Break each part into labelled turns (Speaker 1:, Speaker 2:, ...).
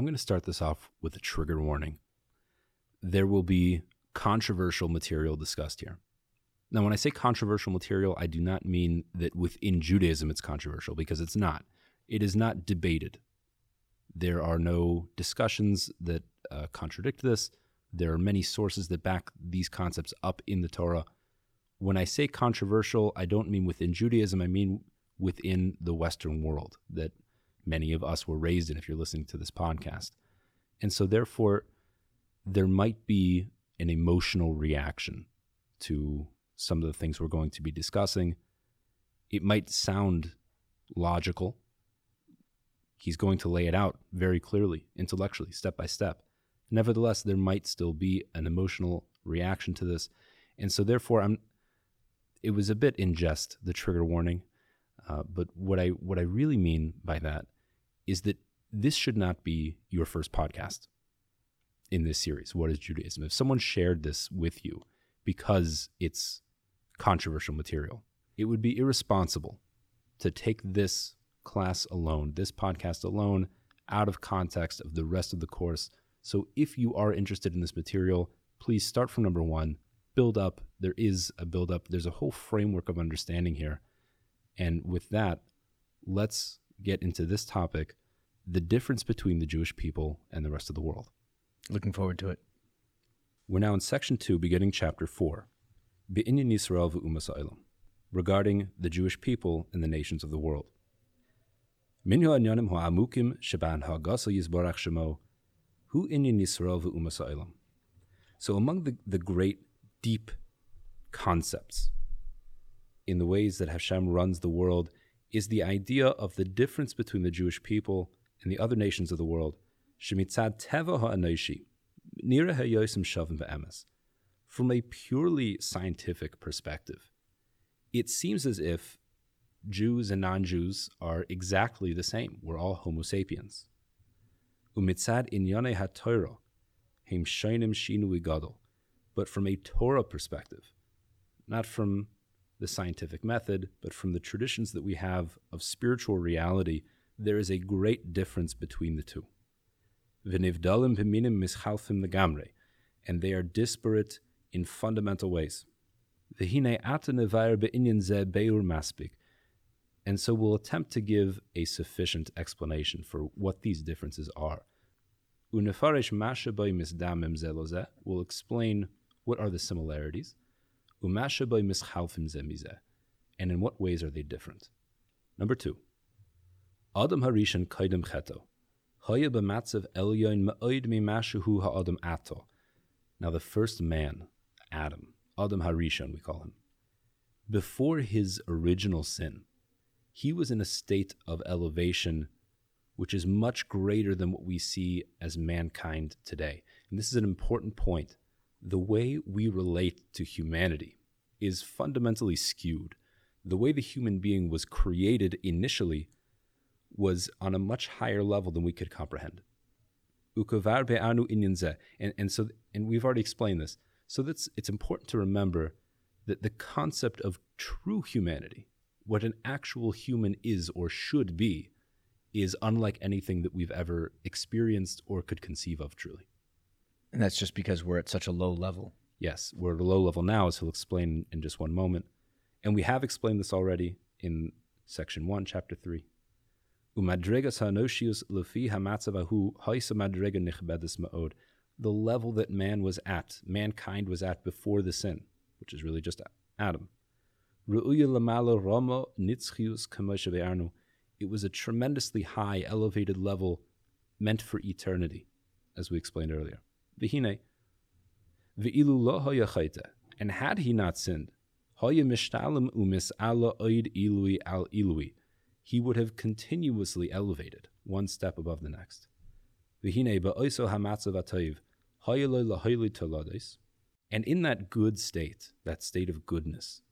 Speaker 1: I'm going to start this off with a trigger warning. There will be controversial material discussed here. Now, when I say controversial material, I do not mean that within Judaism it's controversial, because it's not. It is not debated. There are no discussions that uh, contradict this. There are many sources that back these concepts up in the Torah. When I say controversial, I don't mean within Judaism, I mean within the Western world that many of us were raised in if you're listening to this podcast. And so, therefore, there might be an emotional reaction to some of the things we're going to be discussing. It might sound logical. He's going to lay it out very clearly, intellectually, step by step. Nevertheless, there might still be an emotional reaction to this. And so, therefore, I'm. It was a bit in jest, the trigger warning. Uh, but what I what I really mean by that is that this should not be your first podcast in this series. What is Judaism? If someone shared this with you because it's controversial material, it would be irresponsible to take this class alone, this podcast alone, out of context of the rest of the course. So if you are interested in this material, please start from number one, build up. There is a build up, there's a whole framework of understanding here. And with that, let's get into this topic the difference between the Jewish people and the rest of the world.
Speaker 2: Looking forward to it.
Speaker 1: We're now in section two, beginning chapter four, Be'inyan Yisrael v'umas regarding the Jewish people and the nations of the world. Min ha'anyanim ha'amukim sheban ha'gasa yizbarach shemo, hu inyan Yisrael v'umas So among the, the great, deep concepts in the ways that Hashem runs the world is the idea of the difference between the Jewish people and the other nations of the world nira shavim. From a purely scientific perspective, it seems as if Jews and non-Jews are exactly the same. We're all Homo sapiens. Umitzad inyane ha'torah, heim shinu gadol. But from a Torah perspective, not from the scientific method, but from the traditions that we have of spiritual reality, there is a great difference between the two v'nivdalim b'minim mischalfim legamre, and they are disparate in fundamental ways. V'hine ata nevayer be'inyan ze beur maspik, and so we'll attempt to give a sufficient explanation for what these differences are. Unefarish mashaboy misdamim zeloze will explain what are the similarities. And in what ways are they different. Number two, Adam Harishan Kaidim Cheto. Now, the first man, Adam, Adam Harishon, we call him, before his original sin, he was in a state of elevation which is much greater than what we see as mankind today. And this is an important point. The way we relate to humanity is fundamentally skewed. The way the human being was created initially was on a much higher level than we could comprehend. And, and so and we've already explained this. So that's it's important to remember that the concept of true humanity, what an actual human is or should be, is unlike anything that we've ever experienced or could conceive of truly.
Speaker 2: And that's just because we're at such a low level.
Speaker 1: Yes, we're at a low level now, as he'll explain in just one moment. And we have explained this already in section one, chapter three. Umadregas hanoshius lefi hamatzavahu haisa madrega nichbedis ma'od. The level that man was at, mankind was at before the sin, which is really just Adam. It was a tremendously high, elevated level meant for eternity, as we explained earlier. Vihine, ve'ilu lo hoya And had he not sinned, hoya mishtalim umis ala oid ilui al ilui he would have continuously elevated one step above the next. And in that good state, that state of goodness,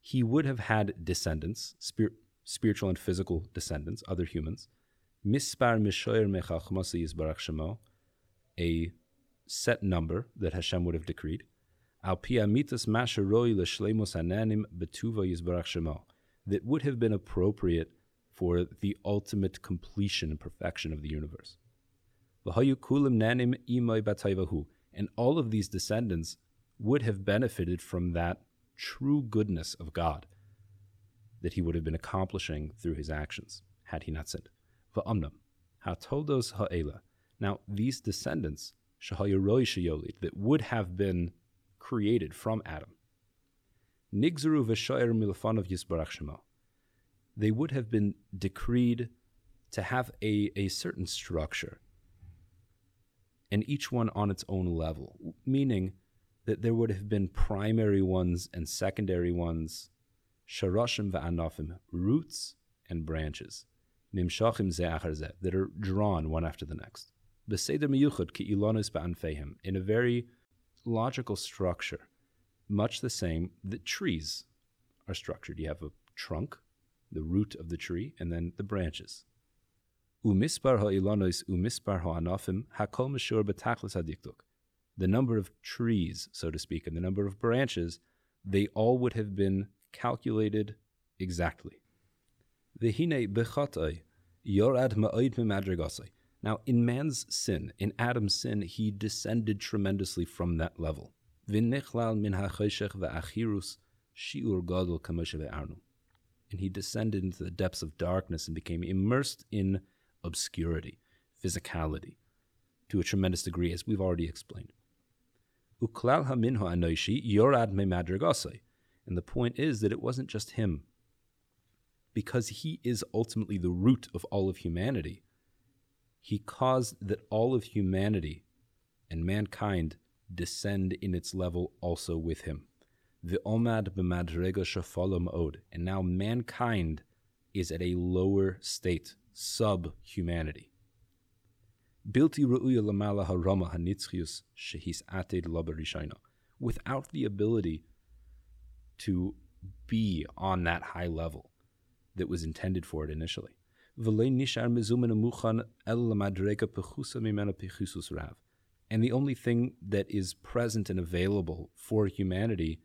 Speaker 1: he would have had descendants, spir- spiritual and physical descendants, other humans. A set number that Hashem would have decreed. That would have been appropriate for the ultimate completion and perfection of the universe. And all of these descendants would have benefited from that true goodness of God that he would have been accomplishing through his actions had he not sinned. Va'amnam, ha'toldos ha'ela. Now, these descendants, that would have been created from Adam, nigzuru v'shoyer milfanov yisbarach shema. They would have been decreed to have a, a certain structure, and each one on its own level, meaning that there would have been primary ones and secondary ones, sharashim va'anafim, roots and branches, nimshachim ze that are drawn one after the next. In a very logical structure, much the same that trees are structured. You have a trunk, the root of the tree, and then the branches. The number of trees, so to speak, and the number of branches, they all would have been calculated exactly. Now, in man's sin, in Adam's sin, he descended tremendously from that level. And he descended into the depths of darkness and became immersed in obscurity, physicality, to a tremendous degree, as we've already explained. And the point is that it wasn't just him. Because he is ultimately the root of all of humanity, he caused that all of humanity and mankind descend in its level also with him. The omad b'madrega shafalam od. And now mankind is at a lower state, sub humanity. Bilti harama hanitzchius shehis ated. Without the ability to be on that high level that was intended for it initially. And the only thing that is present and available for humanity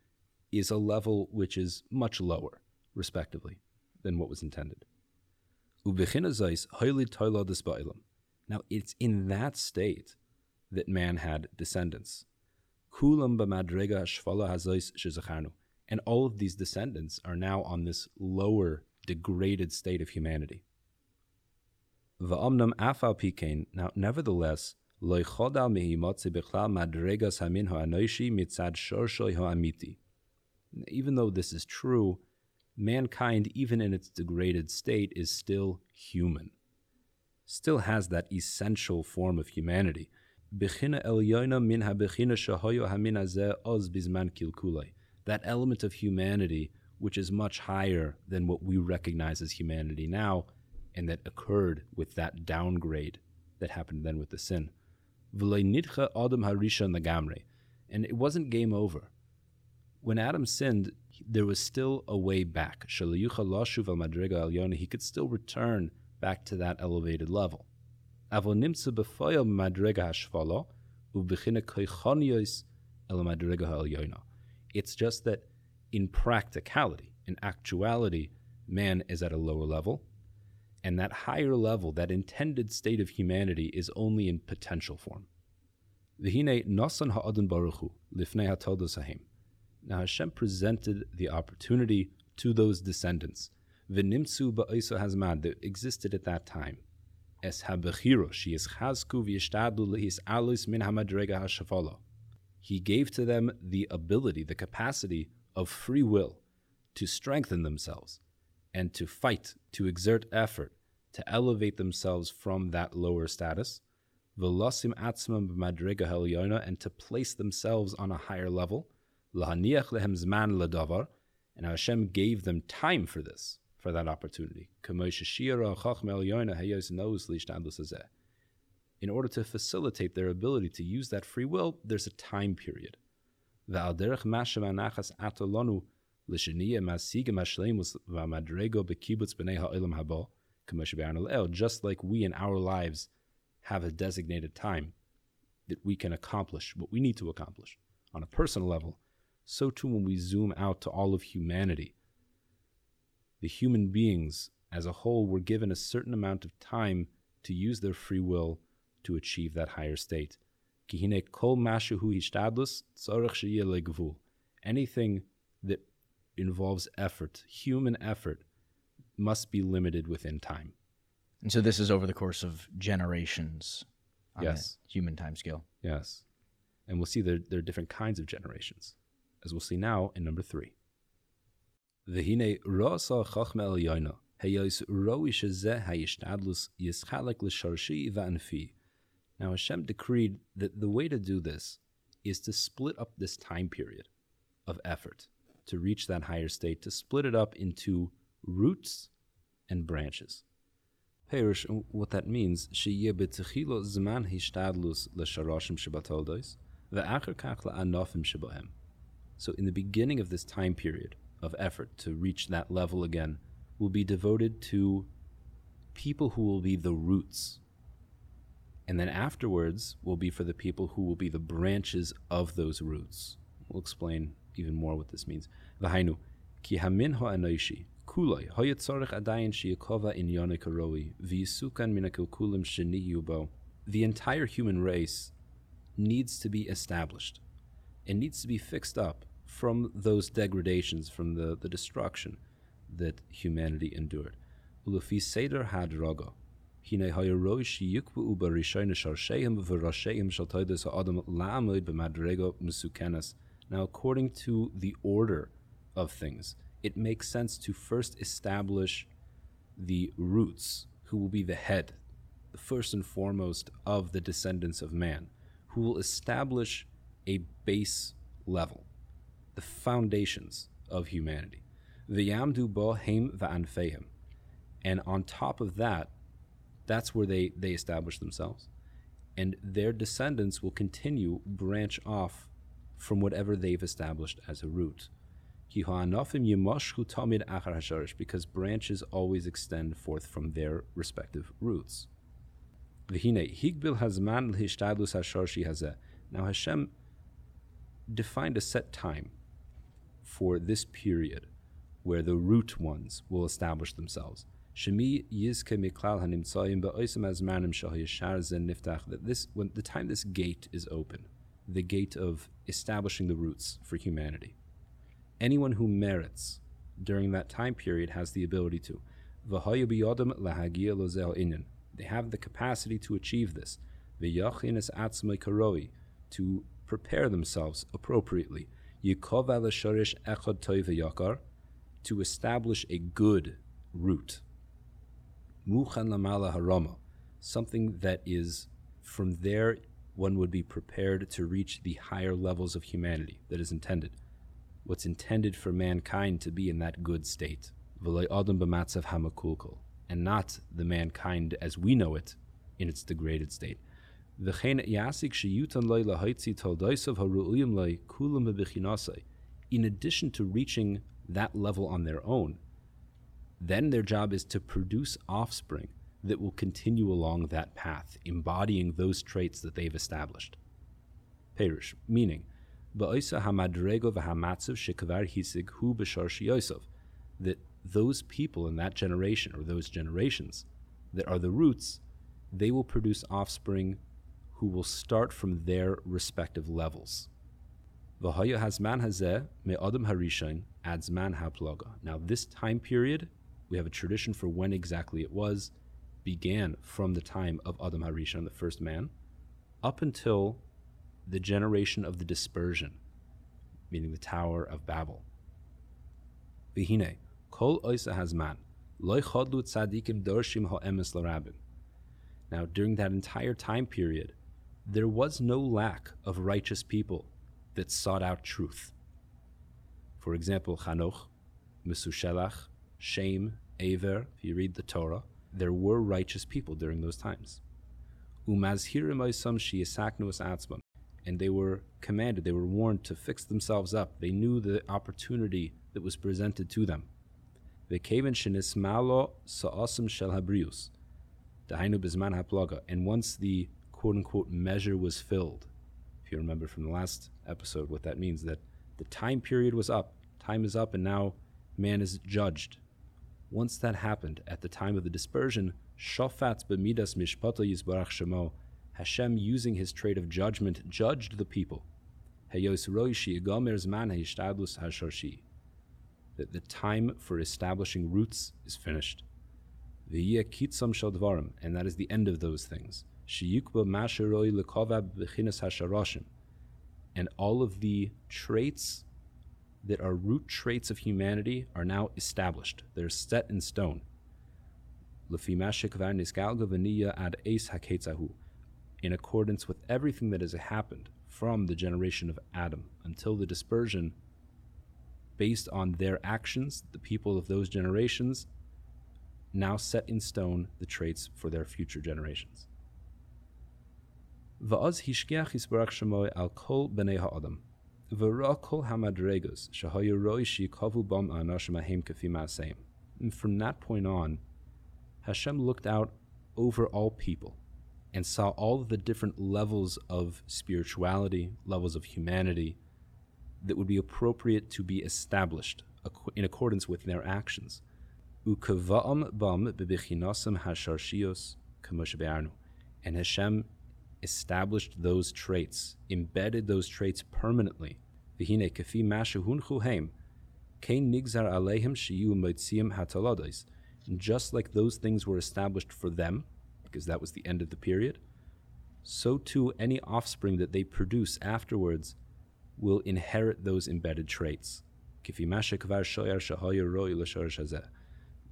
Speaker 1: is a level which is much lower, respectively, than what was intended. Now, it's in that state that man had descendants. And all of these descendants are now on this lower, degraded state of humanity. Va'amnam afal pikein. Now, nevertheless, loichodal mihimotzi bichlal madregas hamin ha'anoishi mitzad shorshoy ha'amiti. Even though this is true, mankind, even in its degraded state, is still human still has that essential form of humanity. That element of humanity which is much higher than what we recognize as humanity now, and that occurred with that downgrade that happened then with the sin. And it wasn't game over. When Adam sinned, there was still a way back. He could still return back to that elevated level. It's just that in practicality, in actuality, man is at a lower level, and that higher level, that intended state of humanity, is only in potential form. Now Hashem presented the opportunity to those descendants that existed at that time. He gave to them the ability, the capacity of free will to strengthen themselves and to fight, to exert effort, to elevate themselves from that lower status, v'losim atzmam b'madrega helyona, and to place themselves on a higher level, lahaniach lehem zman ladavar, and Hashem gave them time for this for that opportunity. In order to facilitate their ability to use that free will, there's a time period. Just like we in our lives have a designated time that we can accomplish what we need to accomplish on a personal level, so too when we zoom out to all of humanity the human beings as a whole were given a certain amount of time to use their free will to achieve that higher state. Anything that involves effort, human effort, must be limited within time.
Speaker 2: And so this is over the course of generations. On
Speaker 1: Yes.
Speaker 2: a human time scale.
Speaker 1: Yes. And we'll see there, there are different kinds of generations, as we'll see now in number three. V'hine rasa chachma elyoina, heyos roi shezeh hayishtadlus yischalek l'sharshi va'anfi. Now Hashem decreed that the way to do this is to split up this time period of effort to reach that higher state, to split it up into roots and branches. Perish, what that means, sheyebetzichilo zman hishtadlus lesharoshim shibatoldois ve'acher kach anofim shibohem. So in the beginning of this time period of effort to reach that level again will be devoted to people who will be the roots. And then afterwards will be for the people who will be the branches of those roots. We'll explain even more what this means. V'hainu, ki hamin ha'anoishi, kuloi, hoyet tzorech adayin sheyakova in yonik aroi, v'yisukan min ha'kilkulim sheniyu. The entire human race needs to be established. It needs to be fixed up from those degradations, from the, the destruction that humanity endured. Ulufi seder hadraga. Hine hayaroi sheyukbu uba rishayna sharsheim v'rasheim shal toides ha'adam la'amoid b'madrego musukenas. Now, according to the order of things, it makes sense to first establish the roots, who will be the head, the first and foremost of the descendants of man, who will establish a base level, the foundations of humanity. V'yamdu bo heim va'anfehem. And on top of that, that's where they, they establish themselves. And their descendants will continue, branch off from whatever they've established as a root. Because branches always extend forth from their respective roots. Now Hashem defined a set time for this period where the root ones will establish themselves. That this, when the time this gate is open, the gate of establishing the roots for humanity. Anyone who merits during that time period has the ability to. They have the capacity to achieve this. To prepare themselves appropriately. To establish a good lamala harama, something that is from there one would be prepared to reach the higher levels of humanity that is intended. What's intended for mankind to be in that good state. And not the mankind as we know it in its degraded state. In addition to reaching that level on their own, then their job is to produce offspring that will continue along that path, embodying those traits that they've established. Perish, meaning, That those people in that generation or those generations that are the roots, they will produce offspring who will start from their respective levels. V'haya hazman hazeh me adam harishain adds man haplaga. Now this time period, we have a tradition for when exactly it was, began from the time of Adam Harishon, the first man, up until the generation of the dispersion, meaning the Tower of Babel. Vihine, kol hazman, dorshim. Now, during that entire time period, there was no lack of righteous people that sought out truth. For example, Chanoch, Mesushelach, Shem, Aver, if you read the Torah, there were righteous people during those times. Umazhirim oisam shiasaknuas atzmam. And they were commanded, they were warned to fix themselves up. They knew the opportunity that was presented to them. And once the quote unquote measure was filled, if you remember from the last episode what that means, that the time period was up, time is up, and now man is judged. Once that happened, at the time of the dispersion, Shofat b'midas mishpato yizbarach shemo, Hashem, using his trait of judgment, judged the people. That the time for establishing roots is finished. And that is the end of those things. And all of the traits that are root traits of humanity are now established. They're set in stone. In accordance with everything that has happened from the generation of Adam until the dispersion, based on their actions, the people of those generations now set in stone the traits for their future generations. Hishkiach yisbarach shemoy al kol b'nei ha'adam. V'ra kol hamadregos shahayu roi shikavu bam anashim ahem kafi ma'aseim. And from that point on, Hashem looked out over all people and saw all the different levels of spirituality, levels of humanity that would be appropriate to be established in accordance with their actions. And Hashem established those traits, embedded those traits permanently. Just like those things were established for them, because that was the end of the period, so too any offspring that they produce afterwards will inherit those embedded traits.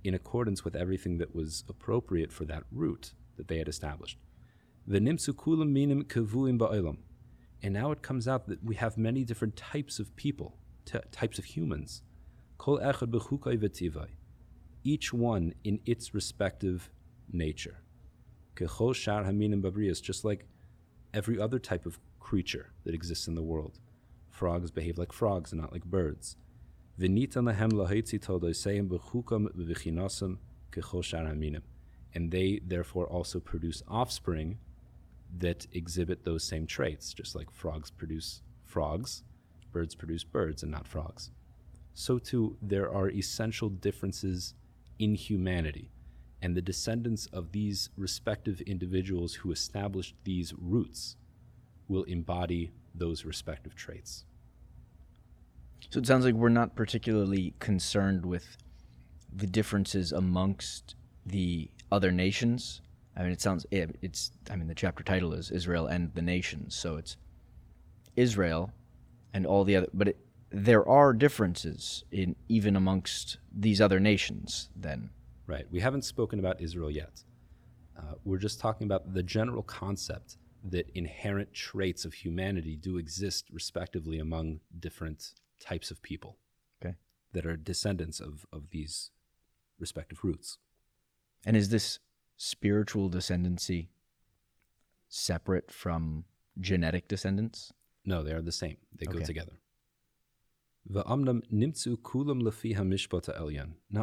Speaker 1: In accordance with everything that was appropriate for that root that they had established. And now it comes out that we have many different types of people, t- types of humans. Each one in its respective nature. Just like every other type of creature that exists in the world. Frogs behave like frogs and not like birds. And they therefore also produce offspring that exhibit those same traits, just like frogs produce frogs, birds produce birds and not frogs. So too, there are essential differences in humanity, and the descendants of these respective individuals who established these roots will embody those respective traits.
Speaker 2: So it sounds like we're not particularly concerned with the differences amongst the other nations I mean, it sounds it, it's. I mean, the chapter title is Israel and the nations, so it's Israel and all the other. But it, there are differences in even amongst these other nations. Then,
Speaker 1: right? We haven't spoken about Israel yet. Uh, we're just talking about the general concept that inherent traits of humanity do exist, respectively, among different types of people.
Speaker 2: Okay.
Speaker 1: That are descendants of of these respective roots.
Speaker 2: And is this spiritual descendancy separate from genetic descendants?
Speaker 1: No, they are the same. They okay. go together. Now,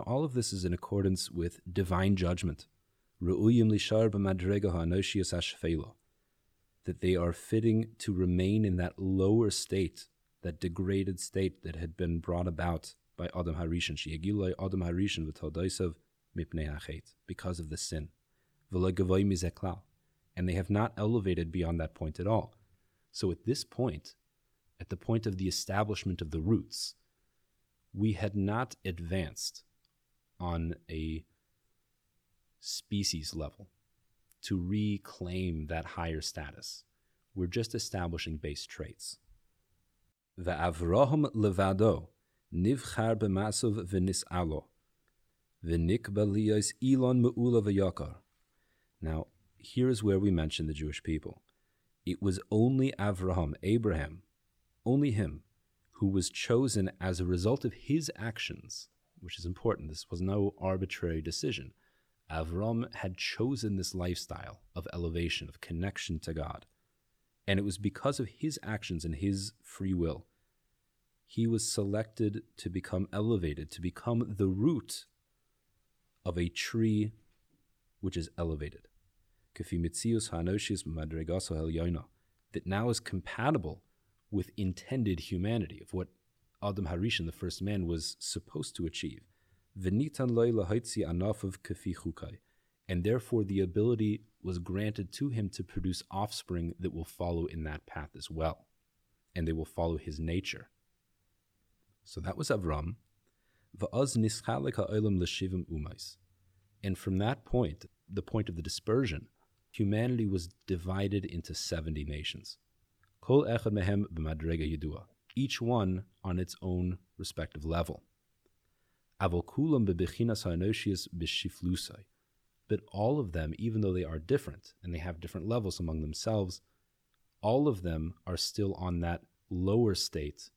Speaker 1: all of this is in accordance with divine judgment. That they are fitting to remain in that lower state, that degraded state that had been brought about by Adam Harishan. Adam Harishan because of the sin and they have not elevated beyond that point at all. So at this point, at the point of the establishment of the roots, we had not advanced on a species level to reclaim that higher status. We're just establishing base traits. The Avraham levado nivchar b'masov v'nis'alo v'nikba liyos ilon me'ula v'yakar now, here is where we mention the Jewish people. It was only Avraham, Abraham, only him, who was chosen as a result of his actions, which is important. This was no arbitrary decision. Avram had chosen this lifestyle of elevation, of connection to God. And it was because of his actions and his free will. He was selected to become elevated, to become the root of a tree which is elevated that now is compatible with intended humanity, of what Adam Harishan, the first man, was supposed to achieve. And therefore the ability was granted to him to produce offspring that will follow in that path as well, and they will follow his nature. So that was Avram. And from that point, the point of the dispersion, humanity was divided into 70 nations. Each one on its own respective level. But all of them, even though they are different and they have different levels among themselves, all of them are still on that lower state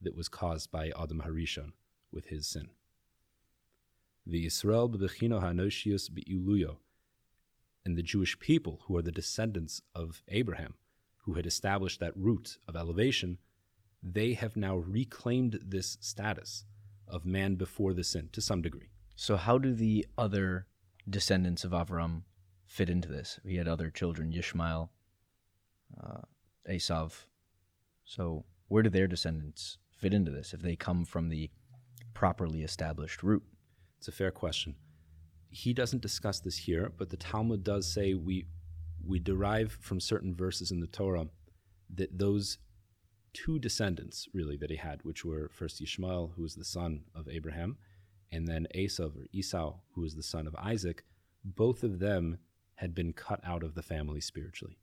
Speaker 1: that was caused by Adam Harishon with his sin. The Israel b'bechino hanoshius be'iluyo, and the Jewish people, who are the descendants of Abraham, who had established that root of elevation, they have now reclaimed this status of man before the sin to some degree.
Speaker 2: So, how do the other descendants of Avram fit into this? He had other children, Yishmael, uh, Esav. So, where do their descendants fit into this if they come from the properly established root?
Speaker 1: It's a fair question. He doesn't discuss this here, but the Talmud does say we we derive from certain verses in the Torah that those two descendants really that he had, which were first Ishmael, who was the son of Abraham, and then Esav or Esau, who was the son of Isaac, both of them had been cut out of the family spiritually.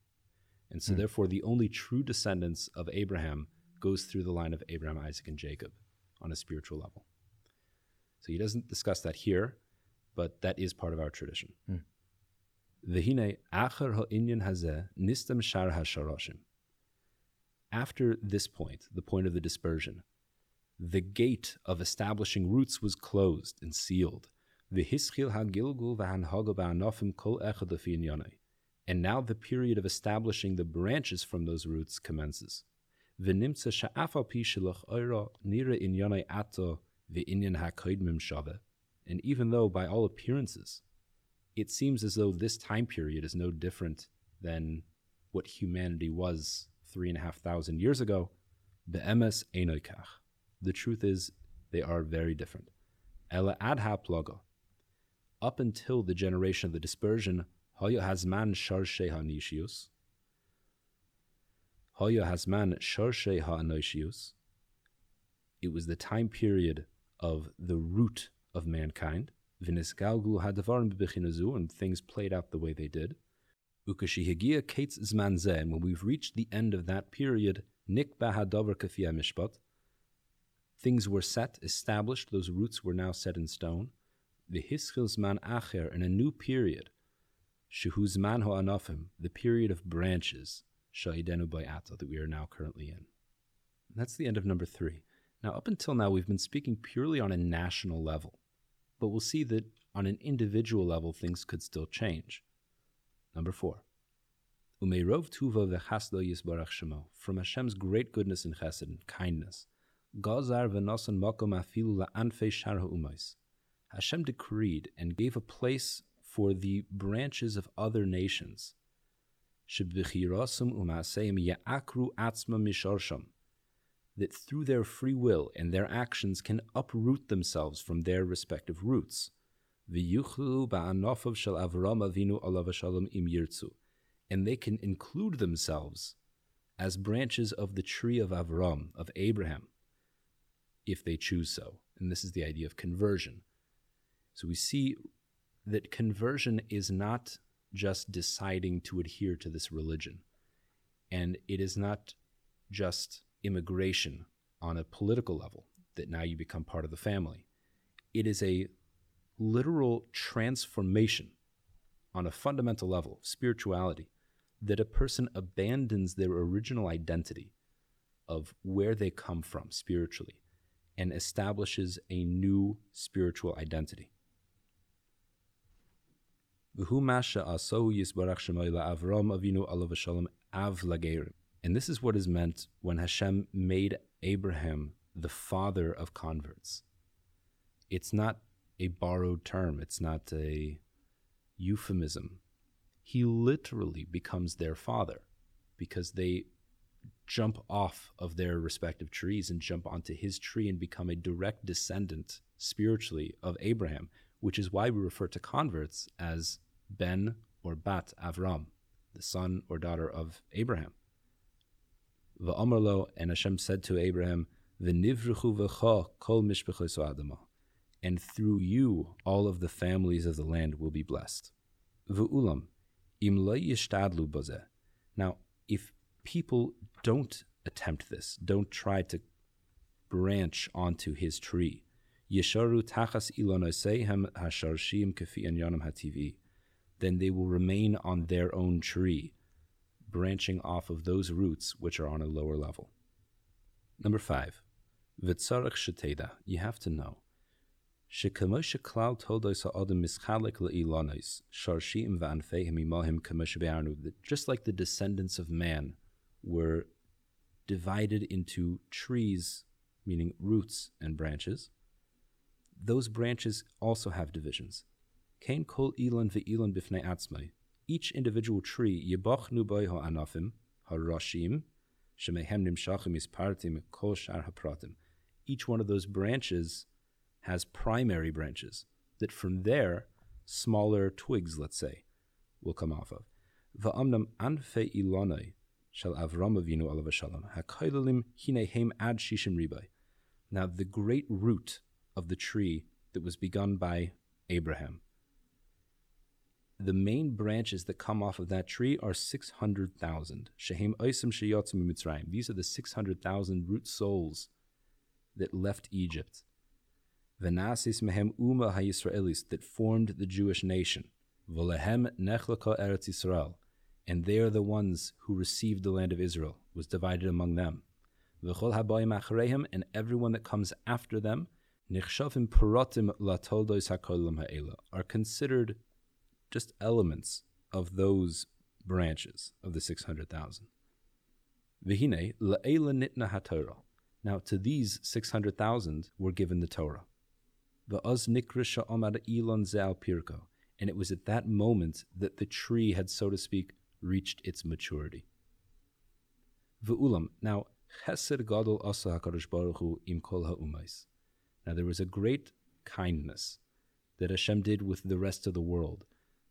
Speaker 1: And so, mm. therefore, the only true descendants of Abraham goes through the line of Abraham, Isaac, and Jacob on a spiritual level. So he doesn't discuss that here, but that is part of our tradition. Mm. After this point, the point of the dispersion, the gate of establishing roots was closed and sealed. And now the period of establishing the branches from those roots commences. And even though, by all appearances, it seems as though this time period is no different than what humanity was three and a half thousand years ago, be'emes enoikach. The truth is, they are very different. Ela adha plaga. Up until the generation of the dispersion, hoya hazman sharshe hanishius. Hoya hazman sharshe ha'anoshius. It was the time period of the root of mankind. Vinisgalgu hadavarim b'bichinazu, and things played out the way they did. Ukashihigia kates zman and when we've reached the end of that period, nik bahadavar kafia mishpat, Things were set, established, those roots were now set in stone. The Hischilzman Acher in a new period, Shehuzman Ho'anafim, the period of branches, Sha'idenu Bayata, that we are now currently in. That's the end of number three. Now, up until now, we've been speaking purely on a national level, but we'll see that on an individual level, things could still change. Number four. Umeirov tuva v'chasdo yisbarach shemo. From Hashem's great goodness and chesed and kindness, Gazar v'nosan makom afilu la'anfei shar ha'umais. Hashem decreed and gave a place for the branches of other nations. Sheb'chirasum u'maseim ya'akru atzma misharsham. That through their free will and their actions can uproot themselves from their respective roots. And they can include themselves as branches of the tree of Avram, of Abraham, if they choose so. And this is the idea of conversion. So we see that conversion is not just deciding to adhere to this religion, and it is not just immigration on a political level that now you become part of the family. It is a literal transformation on a fundamental level, spirituality, that a person abandons their original identity of where they come from spiritually and establishes a new spiritual identity. And this is what is meant when Hashem made Abraham the father of converts. It's not a borrowed term, it's not a euphemism. He literally becomes their father because they jump off of their respective trees and jump onto his tree and become a direct descendant spiritually of Abraham, which is why we refer to converts as Ben or Bat Avram, the son or daughter of Abraham. Va'amarlo, and Hashem said to Abraham, V'nivruchu v'cha kol mishpechos adama, and through you all of the families of the land will be blessed. V'ulam, im lo yishtadlu bazeh. Now, if people don't attempt this, don't try to branch onto his tree, yesharu tachas ilonoseihem hasharshim kafi yanam hativi, then they will remain on their own tree, branching off of those roots which are on a lower level. Number five, v'tzarech sheteda, you have to know. Shekamosh klal toldos ha'adam mischalek le'ilanos, sharshim v'anfeim imahim kamosh be'arnu, just like the descendants of man were divided into trees, meaning roots and branches, those branches also have divisions. Kain kol ilan ve'ilan bifnei atzmai. Each individual tree, yibachnu boy ha'anafim, ha'rashim, shemehem nimshachim ispartim kol shar hapratim. Each one of those branches has primary branches that from there, smaller twigs, let's say, will come off of. Va'amnam anfe ilanai shall Avram Avinu alav shalom ha'kailalim hinehem ad shishim ribai. Now the great root of the tree that was begun by Abraham the main branches that come off of that tree are 600,000. Shehem Oisim Sheyotzim Mitzrayim. These are the 600,000 root souls that left Egypt. Venasis Mehem Uma HaYisraelis that formed the Jewish nation. Volehem Nechlaka Eretz Yisrael. And they are the ones who received the land of Israel, was divided among them. V'chol habayim acharehem, and everyone that comes after them, nichshavim paratim latoldos hakolam ha'ela, are considered just elements of those branches of the 600,000. Vihine la'ela nitna haTorah. Now to these 600,000 were given the Torah. Va'az nikra sha'amad ilon ze'al pirko. And it was at that moment that the tree had, so to speak, reached its maturity. V'ulam. Now, chesed gadol asa HaKadosh Baruch Hu im kol ha'umais. Now there was a great kindness that Hashem did with the rest of the world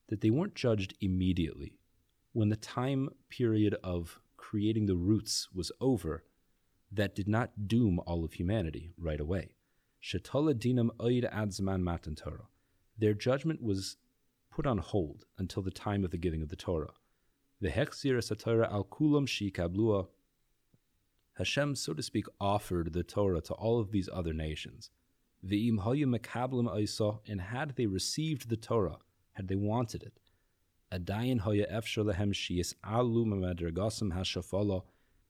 Speaker 1: that they weren't judged immediately. When the time period of creating the roots was over, that did not doom all of humanity right away. dinam adzman matan Torah. Their judgment was put on hold until the time of the giving of the Torah. The hechzir al kulam shikablua. Hashem, so to speak, offered the Torah to all of these other nations. The imhayu mekablim isa, and had they received the Torah, had they wanted it.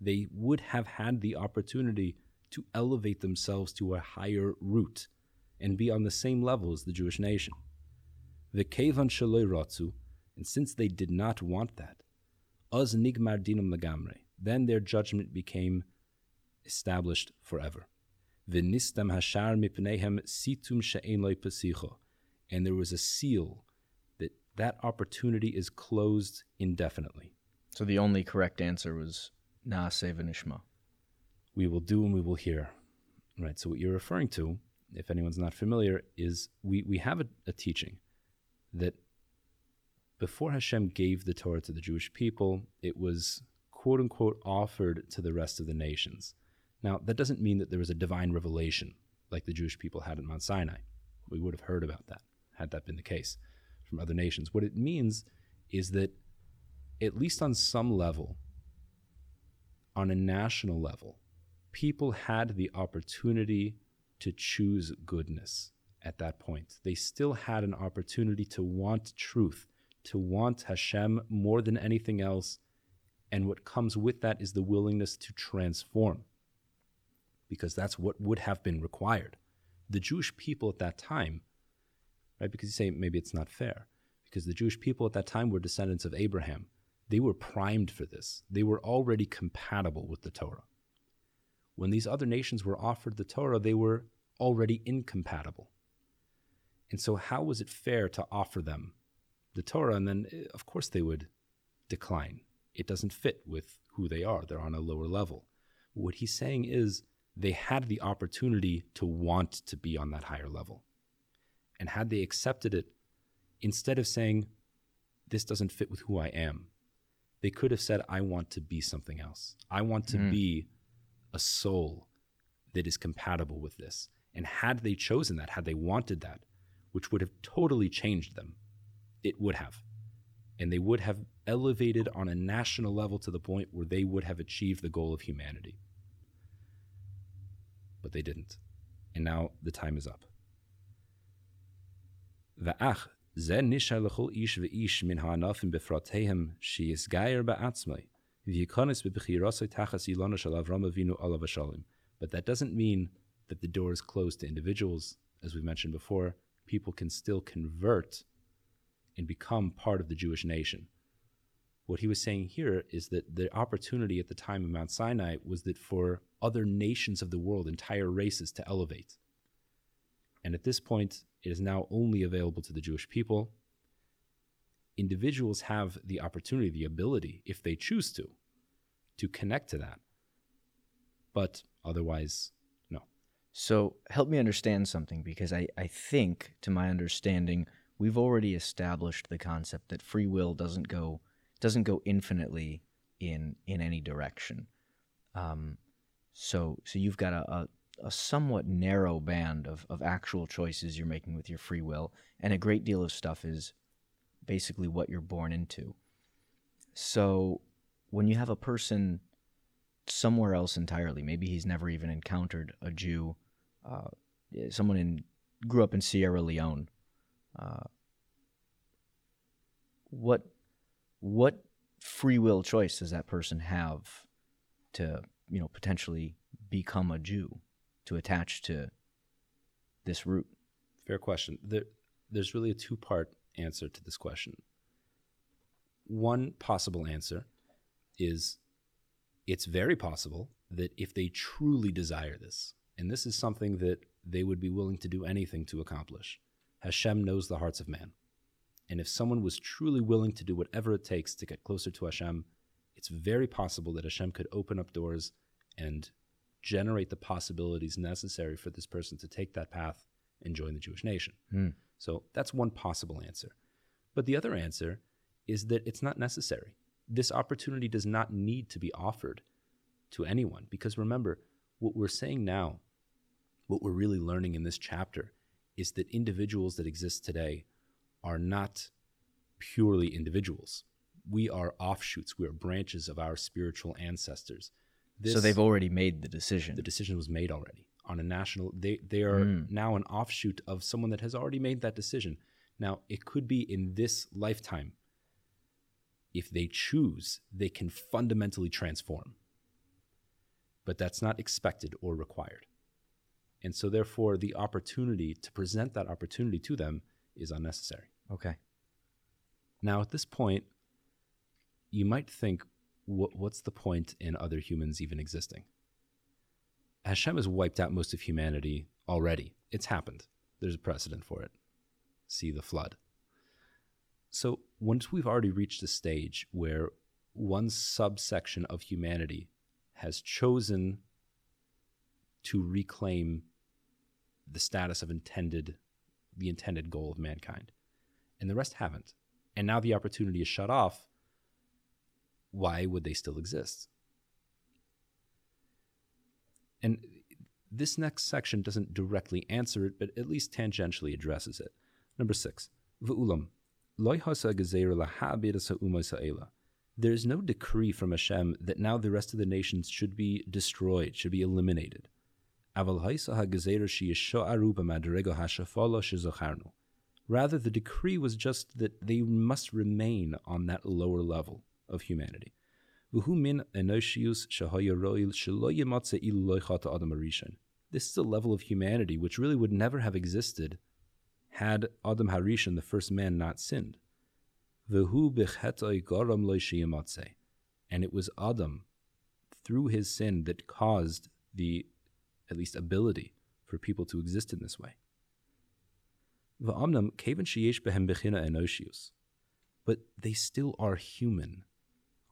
Speaker 1: They would have had the opportunity to elevate themselves to a higher root and be on the same level as the Jewish nation. The and since they did not want that, then their judgment became established forever. Hashar situm and there was a seal that opportunity is closed indefinitely.
Speaker 2: So the only correct answer was Naaseh v'nishma.
Speaker 1: We will do and we will hear. Right. So what you're referring to, if anyone's not familiar, is we, we have a, a teaching that before Hashem gave the Torah to the Jewish people, it was quote unquote offered to the rest of the nations. Now, that doesn't mean that there was a divine revelation like the Jewish people had at Mount Sinai. We would have heard about that had that been the case from other nations. What it means is that, at least on some level, on a national level, people had the opportunity to choose goodness at that point. They still had an opportunity to want truth, to want Hashem more than anything else. And what comes with that is the willingness to transform, because that's what would have been required. The Jewish people at that time right? Because you say maybe it's not fair. Because the Jewish people at that time were descendants of Abraham. They were primed for this. They were already compatible with the Torah. When these other nations were offered the Torah, they were already incompatible. And so, how was it fair to offer them the Torah? And then, eh, of course, they would decline. It doesn't fit with who they are, they're on a lower level. What he's saying is they had the opportunity to want to be on that higher level. And had they accepted it, instead of saying, this doesn't fit with who I am. They could have said, I want to be something else. I want to
Speaker 2: Mm.
Speaker 1: be a soul that is compatible with this. And had they chosen that, had they wanted that, which would have totally changed them, it would have. And they would have elevated on a national level to the point where they would have achieved the goal of humanity. But they didn't. And now the time is up. Va'ach ze nisha lechol ish ve'ish min ha'anafim befratehem she'is gayer ba'atzmai v'yikonis b'bechirasai tachas ilona shel Avram But that doesn't mean that the door is closed to individuals. As we mentioned before, people can still convert and become part of the Jewish nation. What he was saying here is that the opportunity at the time of Mount Sinai was that for other nations of the world, entire races to elevate. And at this point, it is now only available to the Jewish people. Individuals have the opportunity, the ability, if they choose to, to connect to that. But otherwise, no.
Speaker 2: So help me understand something because I, I think, to my understanding, we've already established the concept that free will doesn't go doesn't go infinitely in in any direction. Um, so so you've got a, a, a somewhat narrow band of, of actual choices you're making with your free will, and a great deal of stuff is basically what you're born into. So when you have a person somewhere else entirely, maybe he's never even encountered a Jew, uh, someone in grew up in Sierra Leone. Uh, what what free will choice does that person have to you know potentially become a Jew, to attach to this root?
Speaker 1: Fair question. There, there's really a two part answer to this question. One possible answer is it's very possible that if they truly desire this, and this is something that they would be willing to do anything to accomplish, Hashem knows the hearts of man. And if someone was truly willing to do whatever it takes to get closer to Hashem, it's very possible that Hashem could open up doors and generate the possibilities necessary for this person to take that path and join the Jewish nation.
Speaker 2: Hmm.
Speaker 1: So that's one possible answer. But the other answer is that it's not necessary. This opportunity does not need to be offered to anyone because remember, what we're saying now, what we're really learning in this chapter, is that individuals that exist today are not purely individuals. We are offshoots, we are branches of our spiritual ancestors.
Speaker 2: So they've already made the decision.
Speaker 1: the decision was made already on a national they they are
Speaker 2: Mm.
Speaker 1: now an offshoot of someone that has already made that decision now it could be in this lifetime if they choose they can fundamentally transform but that's not expected or required and so therefore the opportunity to present that opportunity to them is unnecessary
Speaker 2: okay.
Speaker 1: now, at this point, you might think, what, what's the point in other humans even existing? Hashem has wiped out most of humanity already. It's happened. There's a precedent for it. See the flood. So, once we've already reached a stage where one subsection of humanity has chosen to reclaim the status of intended, the intended goal of mankind, and the rest haven't, and now the opportunity is shut off, why would they still exist? And this next section doesn't directly answer it, but at least tangentially addresses it. Number six, V'ulam. There is no decree from Hashem that now the rest of the nations should be destroyed, should be eliminated. Rather, the decree was just that they must remain on that lower level of humanity. This is a level of humanity which really would never have existed had Adam Harishon, the first man, not sinned. And it was Adam, through his sin, that caused the, at least, ability for people to exist in this way. But they still are human.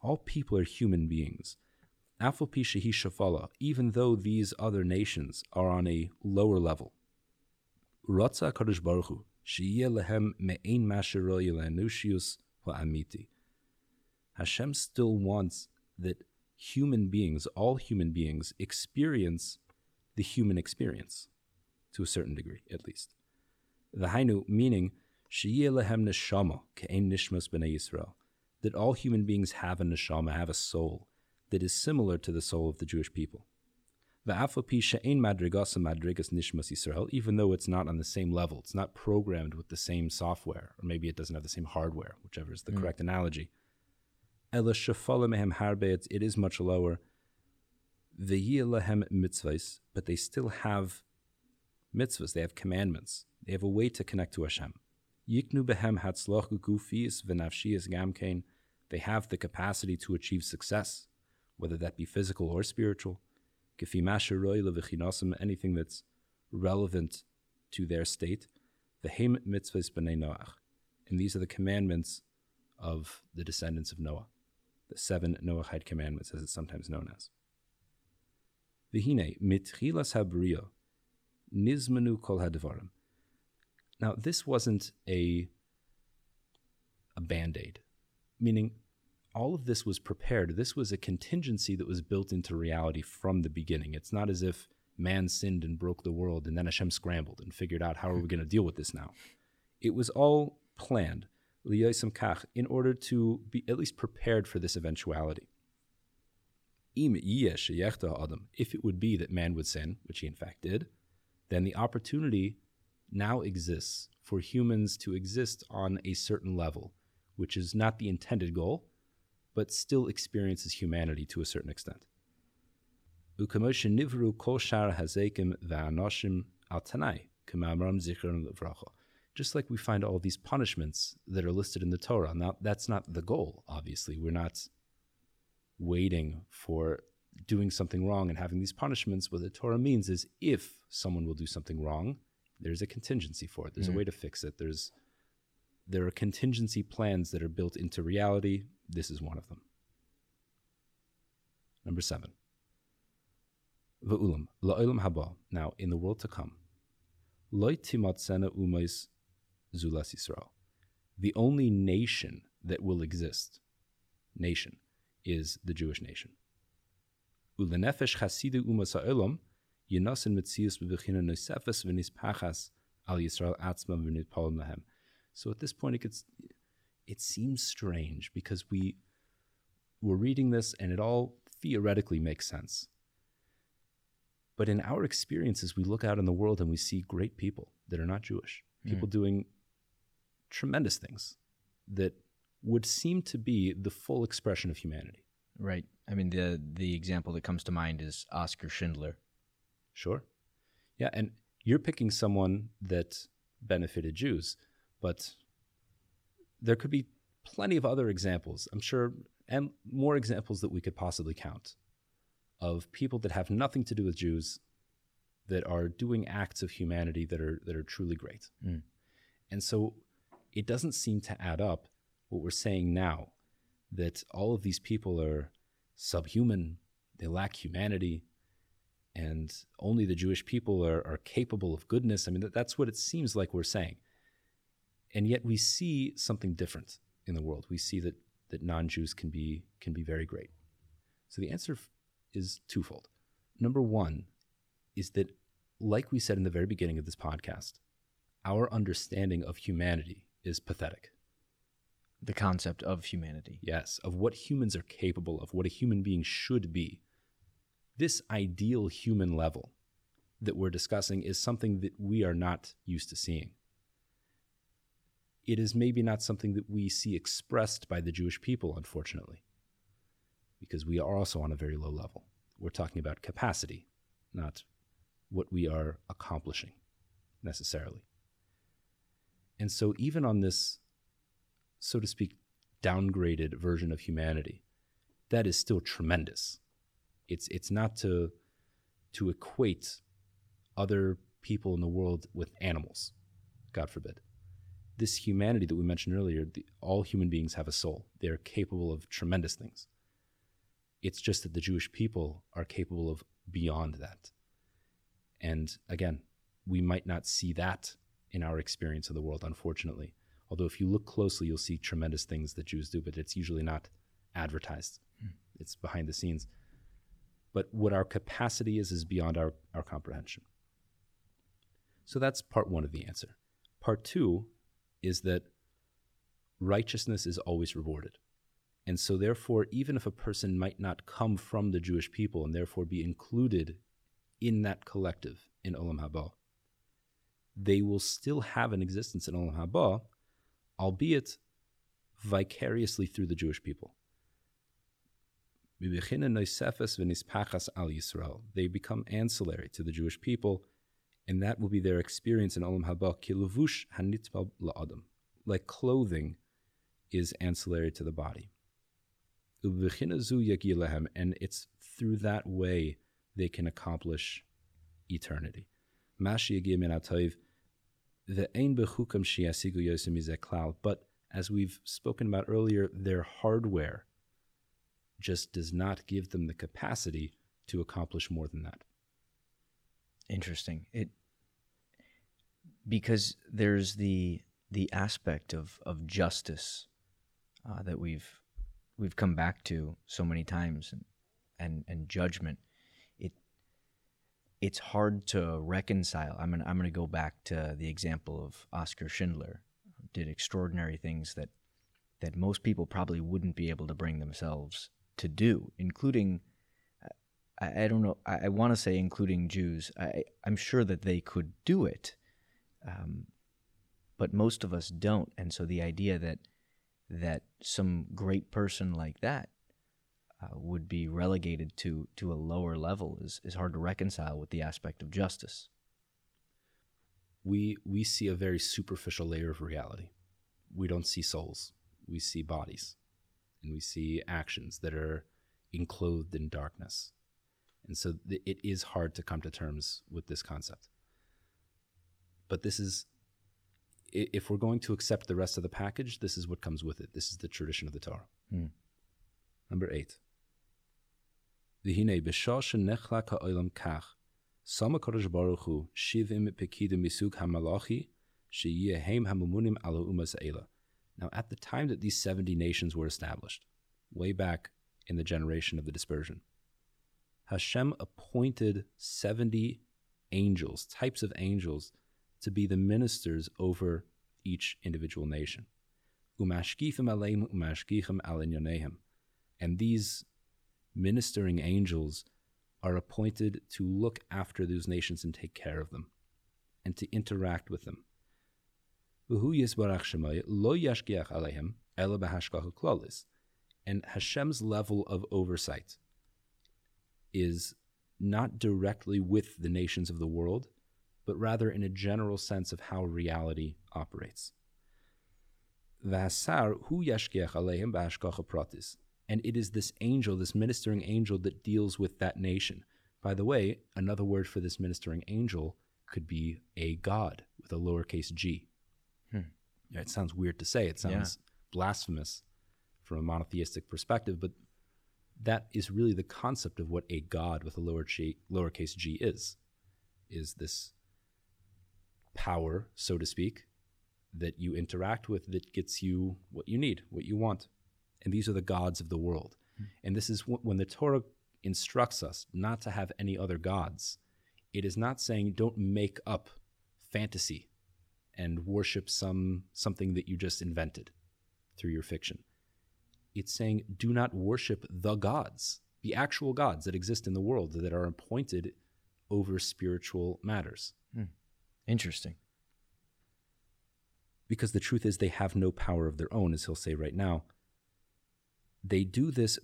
Speaker 1: All people are human beings. Afal pi shehi shafala, even though these other nations are on a lower level. Ratza kadosh baruch hu, lehem me'ein le'enoshius ha'amiti. Hashem still wants that human beings, all human beings, experience the human experience to a certain degree, at least. The Hainu meaning lehem neshama ke'en nishmas b'nei Yisrael, that all human beings have a neshama, have a soul that is similar to the soul of the Jewish people. The Afopi Sha'ein Madrigasa Madrigas Nishmas Israel, even though it's not on the same level, it's not programmed with the same software, or maybe it doesn't have the same hardware, whichever is the mm. correct analogy. It is much lower. But they still have mitzvahs, they have commandments, they have a way to connect to Hashem. They have the capacity to achieve success, whether that be physical or spiritual anything that's relevant to their state. The Heim mitzvahs b'nei Noach. And these are the commandments of the descendants of Noah, the seven Noahide commandments, as it's sometimes known as. Vihine mitchilas habriya nizmanu kol hadvarim. Now, this wasn't a a band aid, meaning all of this was prepared. This was a contingency that was built into reality from the beginning. It's not as if man sinned and broke the world and then Hashem scrambled and figured out how are we going to deal with this now. It was all planned, in order to be at least prepared for this eventuality. If it would be that man would sin, which he in fact did, then the opportunity now exists for humans to exist on a certain level, which is not the intended goal, but still experiences humanity to a certain extent. Just like we find all these punishments that are listed in the Torah. Now, that's not the goal, obviously. We're not waiting for doing something wrong and having these punishments. What the Torah means is if someone will do something wrong, there's a contingency for it. There's mm-hmm. a way to fix it. There's there are contingency plans that are built into reality this is one of them. Number seven. V'ulam, la'olam haba. Now, in the world to come, loy timatzena umais zulas Yisrael. The only nation that will exist, nation, is the Jewish nation. Ulenefesh chasidu umas ha'olam, yinasin mitzius b'vechina nosefes v'nis pachas al Yisrael atzma v'nit palam lahem. So at this point, it gets it seems strange because we we're reading this and it all theoretically makes sense. But in our experiences, we look out in the world and we see great people that are not Jewish, people mm. doing tremendous things that would seem to be the full expression of humanity.
Speaker 2: Right. I mean, the the example that comes to mind is Oscar Schindler.
Speaker 1: Sure. Yeah, and you're picking someone that benefited Jews, but there could be plenty of other examples, I'm sure, and more examples that we could possibly count of people that have nothing to do with Jews that are doing acts of humanity that are that are truly great. Mm. And so it doesn't seem to add up what we're saying now that all of these people are subhuman, they lack humanity, and only the Jewish people are, are capable of goodness. I mean, that, that's what it seems like we're saying. And yet we see something different in the world. We see that, that non-Jews can be, can be very great. So the answer is twofold. Number one is that, like we said in the very beginning of this podcast, our understanding of humanity is pathetic.
Speaker 2: The concept of humanity.
Speaker 1: Yes, of what humans are capable of, what a human being should be. This ideal human level that we're discussing is something that we are not used to seeing it is maybe not something that we see expressed by the Jewish people, unfortunately, because we are also on a very low level. We're talking about capacity, not what we are accomplishing necessarily. And so, even on this, so to speak, downgraded version of humanity, that is still tremendous. It's, it's not to, to equate other people in the world with animals, God forbid this humanity that we mentioned earlier, the, all human beings have a soul. They are capable of tremendous things. It's just that the Jewish people are capable of beyond that. And again, we might not see that in our experience of the world, unfortunately. Although, if you look closely, you'll see tremendous things that Jews do, but it's usually not advertised, hmm. it's behind the scenes. But what our capacity is, is beyond our, our comprehension. So that's part one of the answer. Part two is that righteousness is always rewarded. And so, therefore, even if a person might not come from the Jewish people and therefore be included in that collective in Olam Haba, they will still have an existence in Olam Haba, albeit vicariously through the Jewish people. They become ancillary to the Jewish people, and that will be their experience in Olam Haba, kiluvush like clothing is ancillary to the body. And it's through that way they can accomplish eternity. But as we've spoken about earlier, their hardware just does not give them the capacity to accomplish more than that.
Speaker 2: Interesting. It because there's the the aspect of of justice uh, that we've we've come back to so many times and and, and judgment it it's hard to reconcile i'm gonna, I'm going to go back to the example of oscar Schindler did extraordinary things that that most people probably wouldn't be able to bring themselves to do including I, I don't know I, I want to say including Jews I, I'm sure that they could do it um, but most of us don't and so the idea that that some great person like that uh, would be relegated to to a lower level is, is hard to reconcile with the aspect of justice.
Speaker 1: We we see a very superficial layer of reality. We don't see souls. We see bodies, and we see actions that are enclosed in darkness, and so th- it is hard to come to terms with this concept. But this is if we're going to accept the rest of the package, this is what comes with it. This is the tradition of the Torah. Hmm. Number eight. V'hinei b'shah shenechlak ha'olam kach sama kodesh baruch hu shivim pekidim misug hamalachi sheyehem hamumunim ala umas Now, at the time that these 70 nations were established, way back in the generation of the dispersion, Hashem appointed 70 angels, types of angels, to be the ministers over each individual nation. And these ministering angels are appointed to look after those nations and take care of them and to interact with them. And Hashem's level of oversight is not directly with the nations of the world, but rather in a general sense of how reality operates. And it is this angel, this ministering angel, that deals with that nation. By the way, another word for this ministering angel could be a god with a lowercase g. Yeah, it sounds weird to say. It sounds yeah. blasphemous from a monotheistic perspective, but that is really the concept of what a god with a lower g, lowercase g is. Is this power, so to speak, that you interact with that gets you what you need, what you want. And these are the gods of the world. Mm-hmm. And this is when the Torah instructs us not to have any other gods. It is not saying don't make up fantasy and worship some something that you just invented through your fiction. It's saying do not worship the gods, the actual gods that exist in the world that are appointed over spiritual matters. Mm.
Speaker 2: Interesting.
Speaker 1: Because the truth is, they have no power of their own, as he'll say right now. They do this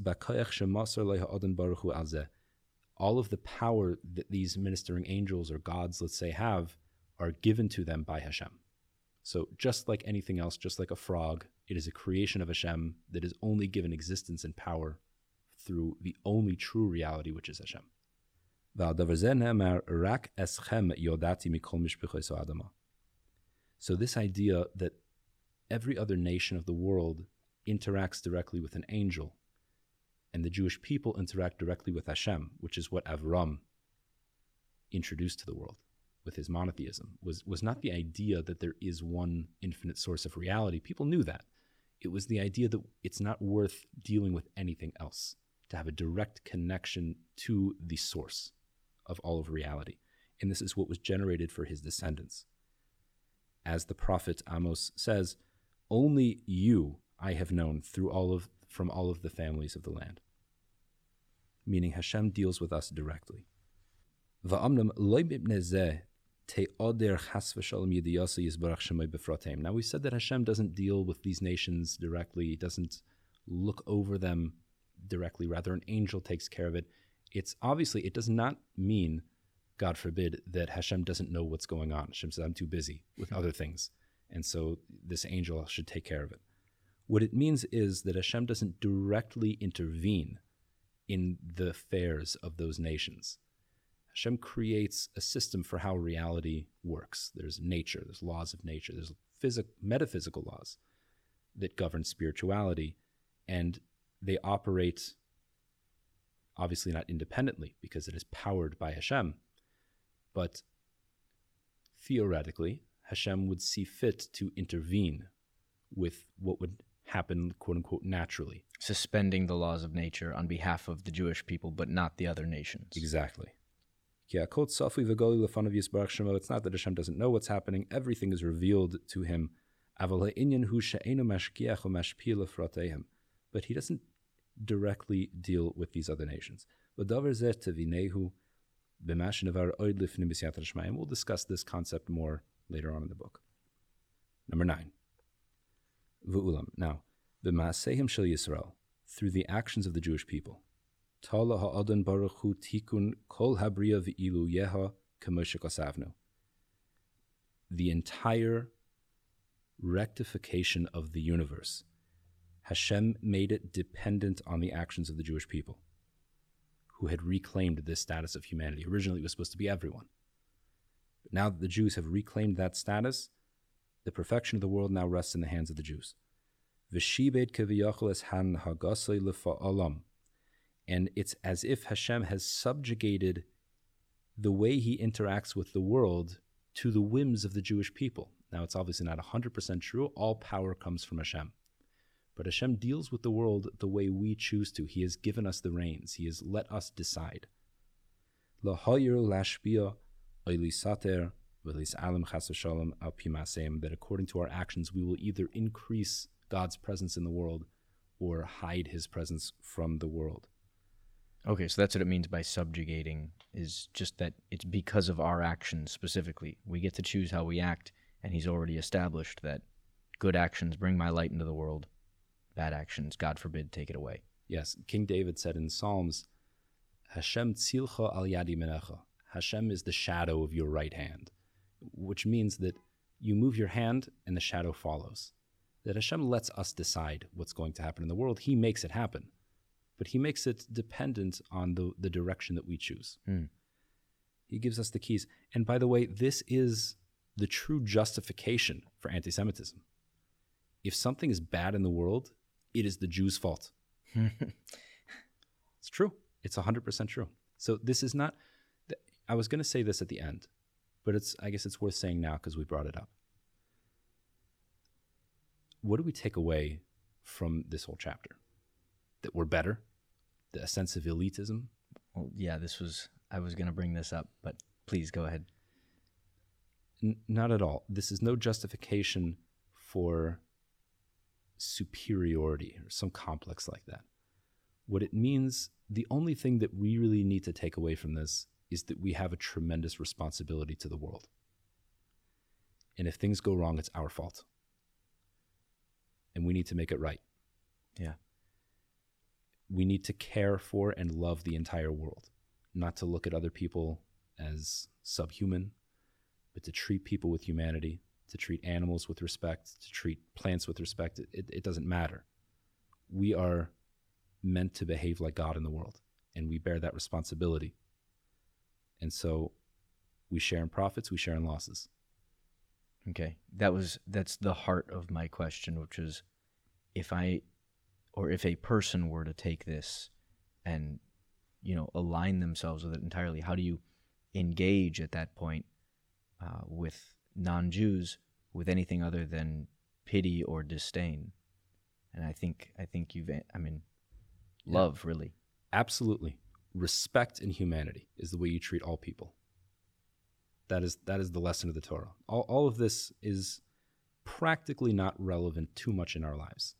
Speaker 1: all of the power that these ministering angels or gods, let's say, have are given to them by Hashem. So, just like anything else, just like a frog, it is a creation of Hashem that is only given existence and power through the only true reality, which is Hashem. So this idea that every other nation of the world interacts directly with an angel, and the Jewish people interact directly with Hashem, which is what Avram introduced to the world. With his monotheism was was not the idea that there is one infinite source of reality. People knew that. It was the idea that it's not worth dealing with anything else, to have a direct connection to the source of all of reality. And this is what was generated for his descendants. As the prophet Amos says, only you I have known through all of from all of the families of the land. Meaning Hashem deals with us directly. Now we said that Hashem doesn't deal with these nations directly, he doesn't look over them directly, rather an angel takes care of it. It's obviously it does not mean, God forbid, that Hashem doesn't know what's going on. Hashem says, I'm too busy with hmm. other things. And so this angel should take care of it. What it means is that Hashem doesn't directly intervene in the affairs of those nations. Hashem creates a system for how reality works. There's nature, there's laws of nature, there's phys- metaphysical laws that govern spirituality, and they operate obviously not independently because it is powered by Hashem, but theoretically, Hashem would see fit to intervene with what would happen, quote unquote, naturally.
Speaker 2: Suspending the laws of nature on behalf of the Jewish people, but not the other nations.
Speaker 1: Exactly. It's not that Hashem doesn't know what's happening, everything is revealed to him. But he doesn't directly deal with these other nations. We'll discuss this concept more later on in the book. Number nine. Now, through the actions of the Jewish people. Tala ha'adon baruch hu tikun kol habriya v'ilu yeha. The entire rectification of the universe, Hashem made it dependent on the actions of the Jewish people, who had reclaimed this status of humanity. Originally, it was supposed to be everyone. But now that the Jews have reclaimed that status, the perfection of the world now rests in the hands of the Jews. And it's as if Hashem has subjugated the way he interacts with the world to the whims of the Jewish people. Now, it's obviously not 100% true. All power comes from Hashem. But Hashem deals with the world the way we choose to. He has given us the reins, He has let us decide that according to our actions, we will either increase God's presence in the world or hide his presence from the world.
Speaker 2: Okay, so that's what it means by subjugating is just that it's because of our actions specifically. We get to choose how we act, and he's already established that good actions bring my light into the world, bad actions, God forbid, take it away.
Speaker 1: Yes, King David said in Psalms, Hashem tzilcha al yadi menecha. Hashem is the shadow of your right hand which means that you move your hand and the shadow follows. That Hashem lets us decide what's going to happen in the world. He makes it happen, but He makes it dependent on the, the direction that we choose. Mm. He gives us the keys. And by the way, this is the true justification for anti Semitism. If something is bad in the world, it is the Jews' fault. it's true. It's 100% true. So this is not, I was going to say this at the end, but it's I guess it's worth saying now because we brought it up. What do we take away from this whole chapter? That we're better? A sense of elitism?
Speaker 2: Well, yeah, this was I was going to bring this up, but please go ahead.
Speaker 1: N- not at all. This is no justification for superiority or some complex like that. What it means, the only thing that we really need to take away from this is that we have a tremendous responsibility to the world. And if things go wrong, it's our fault. And we need to make it right.
Speaker 2: Yeah.
Speaker 1: We need to care for and love the entire world, not to look at other people as subhuman, but to treat people with humanity, to treat animals with respect, to treat plants with respect. It, it doesn't matter. We are meant to behave like God in the world, and we bear that responsibility. And so we share in profits, we share in losses.
Speaker 2: Okay. That was that's the heart of my question, which is if I or if a person were to take this and you know align themselves with it entirely, how do you engage at that point uh, with non-Jews with anything other than pity or disdain. And I think I think you've I mean love really.
Speaker 1: Absolutely. Respect and humanity is the way you treat all people. That is that is the lesson of the Torah. All, all of this is practically not relevant too much in our lives.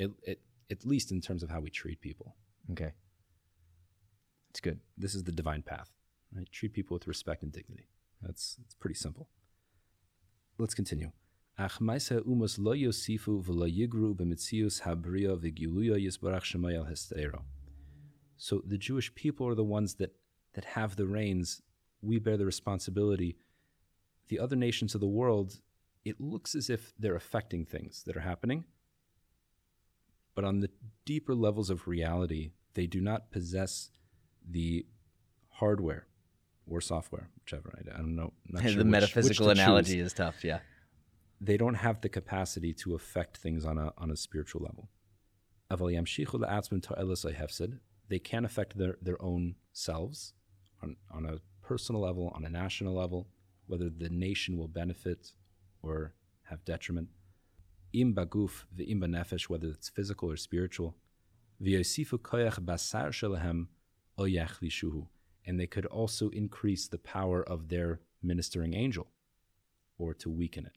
Speaker 1: It, it, at least in terms of how we treat people.
Speaker 2: Okay. It's good.
Speaker 1: This is the divine path. Right? Treat people with respect and dignity. That's it's pretty simple. Let's continue. So the Jewish people are the ones that, that have the reins. We bear the responsibility. The other nations of the world, it looks as if they're affecting things that are happening. But on the deeper levels of reality, they do not possess the hardware or software, whichever. I, don't know.
Speaker 2: Not the sure metaphysical which analogy choose. is tough. Yeah,
Speaker 1: they don't have the capacity to affect things on a on a spiritual level. They can affect their, their own selves on, on a personal level, on a national level, whether the nation will benefit or have detriment. Im baguf ve'im nefesh, whether it's physical or spiritual. V'yosifu koyach basar shelahem oyach lishuhu. And they could also increase the power of their ministering angel or to weaken it.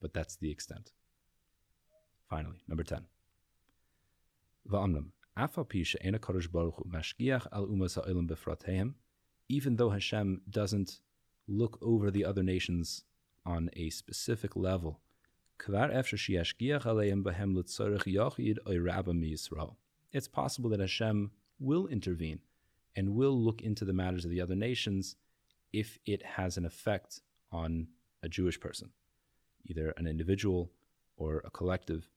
Speaker 1: But that's the extent. Finally, number 10. Va'amnam, even though Hashem doesn't look over the other nations on a specific level, it's possible that Hashem will intervene and will look into the matters of the other nations if it has an effect on a Jewish person, either an individual or a collective.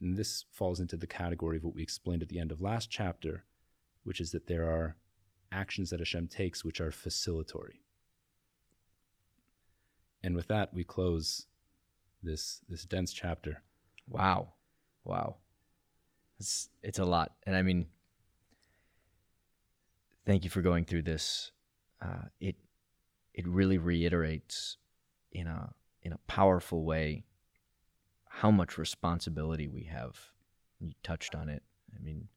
Speaker 1: And this falls into the category of what we explained at the end of last chapter, which is that there are actions that Hashem takes which are facilitatory. And with that, we close this this dense chapter.
Speaker 2: Wow, wow, it's it's a lot, and I mean, thank you for going through this. Uh, it it really reiterates in a in a powerful way how much responsibility we have. You touched on it. I mean,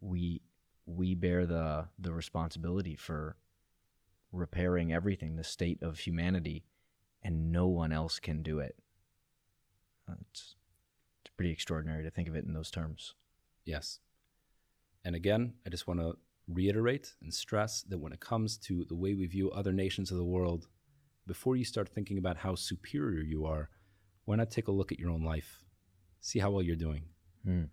Speaker 2: we we bear the the responsibility for repairing everything, the state of humanity, and no one else can do it. Uh, it's it's pretty extraordinary to think of it in those terms.
Speaker 1: Yes. And again, I just want to reiterate and stress that when it comes to the way we view other nations of the world, before you start thinking about how superior you are, why not take a look at your own life? See how well you're doing. Mm.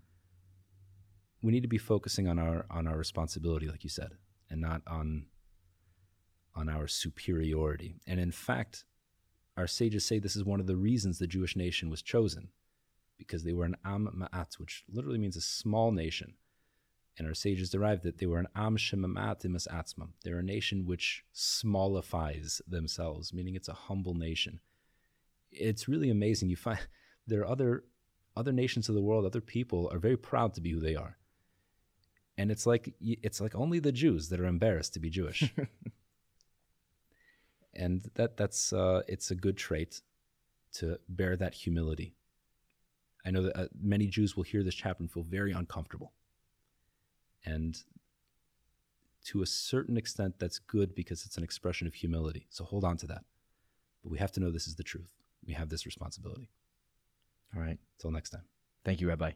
Speaker 1: We need to be focusing on our on our responsibility, like you said, and not on on our superiority. And in fact, our sages say this is one of the reasons the Jewish nation was chosen, because they were an Am Ma'at, which literally means a small nation and our sages derived that they were an am shemamatimus atzmam. They're a nation which smallifies themselves, meaning it's a humble nation. It's really amazing. You find there are other other nations of the world, other people are very proud to be who they are, and it's like it's like only the Jews that are embarrassed to be Jewish. and that that's uh, it's a good trait to bear that humility. I know that uh, many Jews will hear this chapter and feel very uncomfortable and to a certain extent, that's good because it's an expression of humility. So hold on to that. But we have to know this is the truth. We have this responsibility.
Speaker 2: All right.
Speaker 1: Until next time.
Speaker 2: Thank you, Rabbi.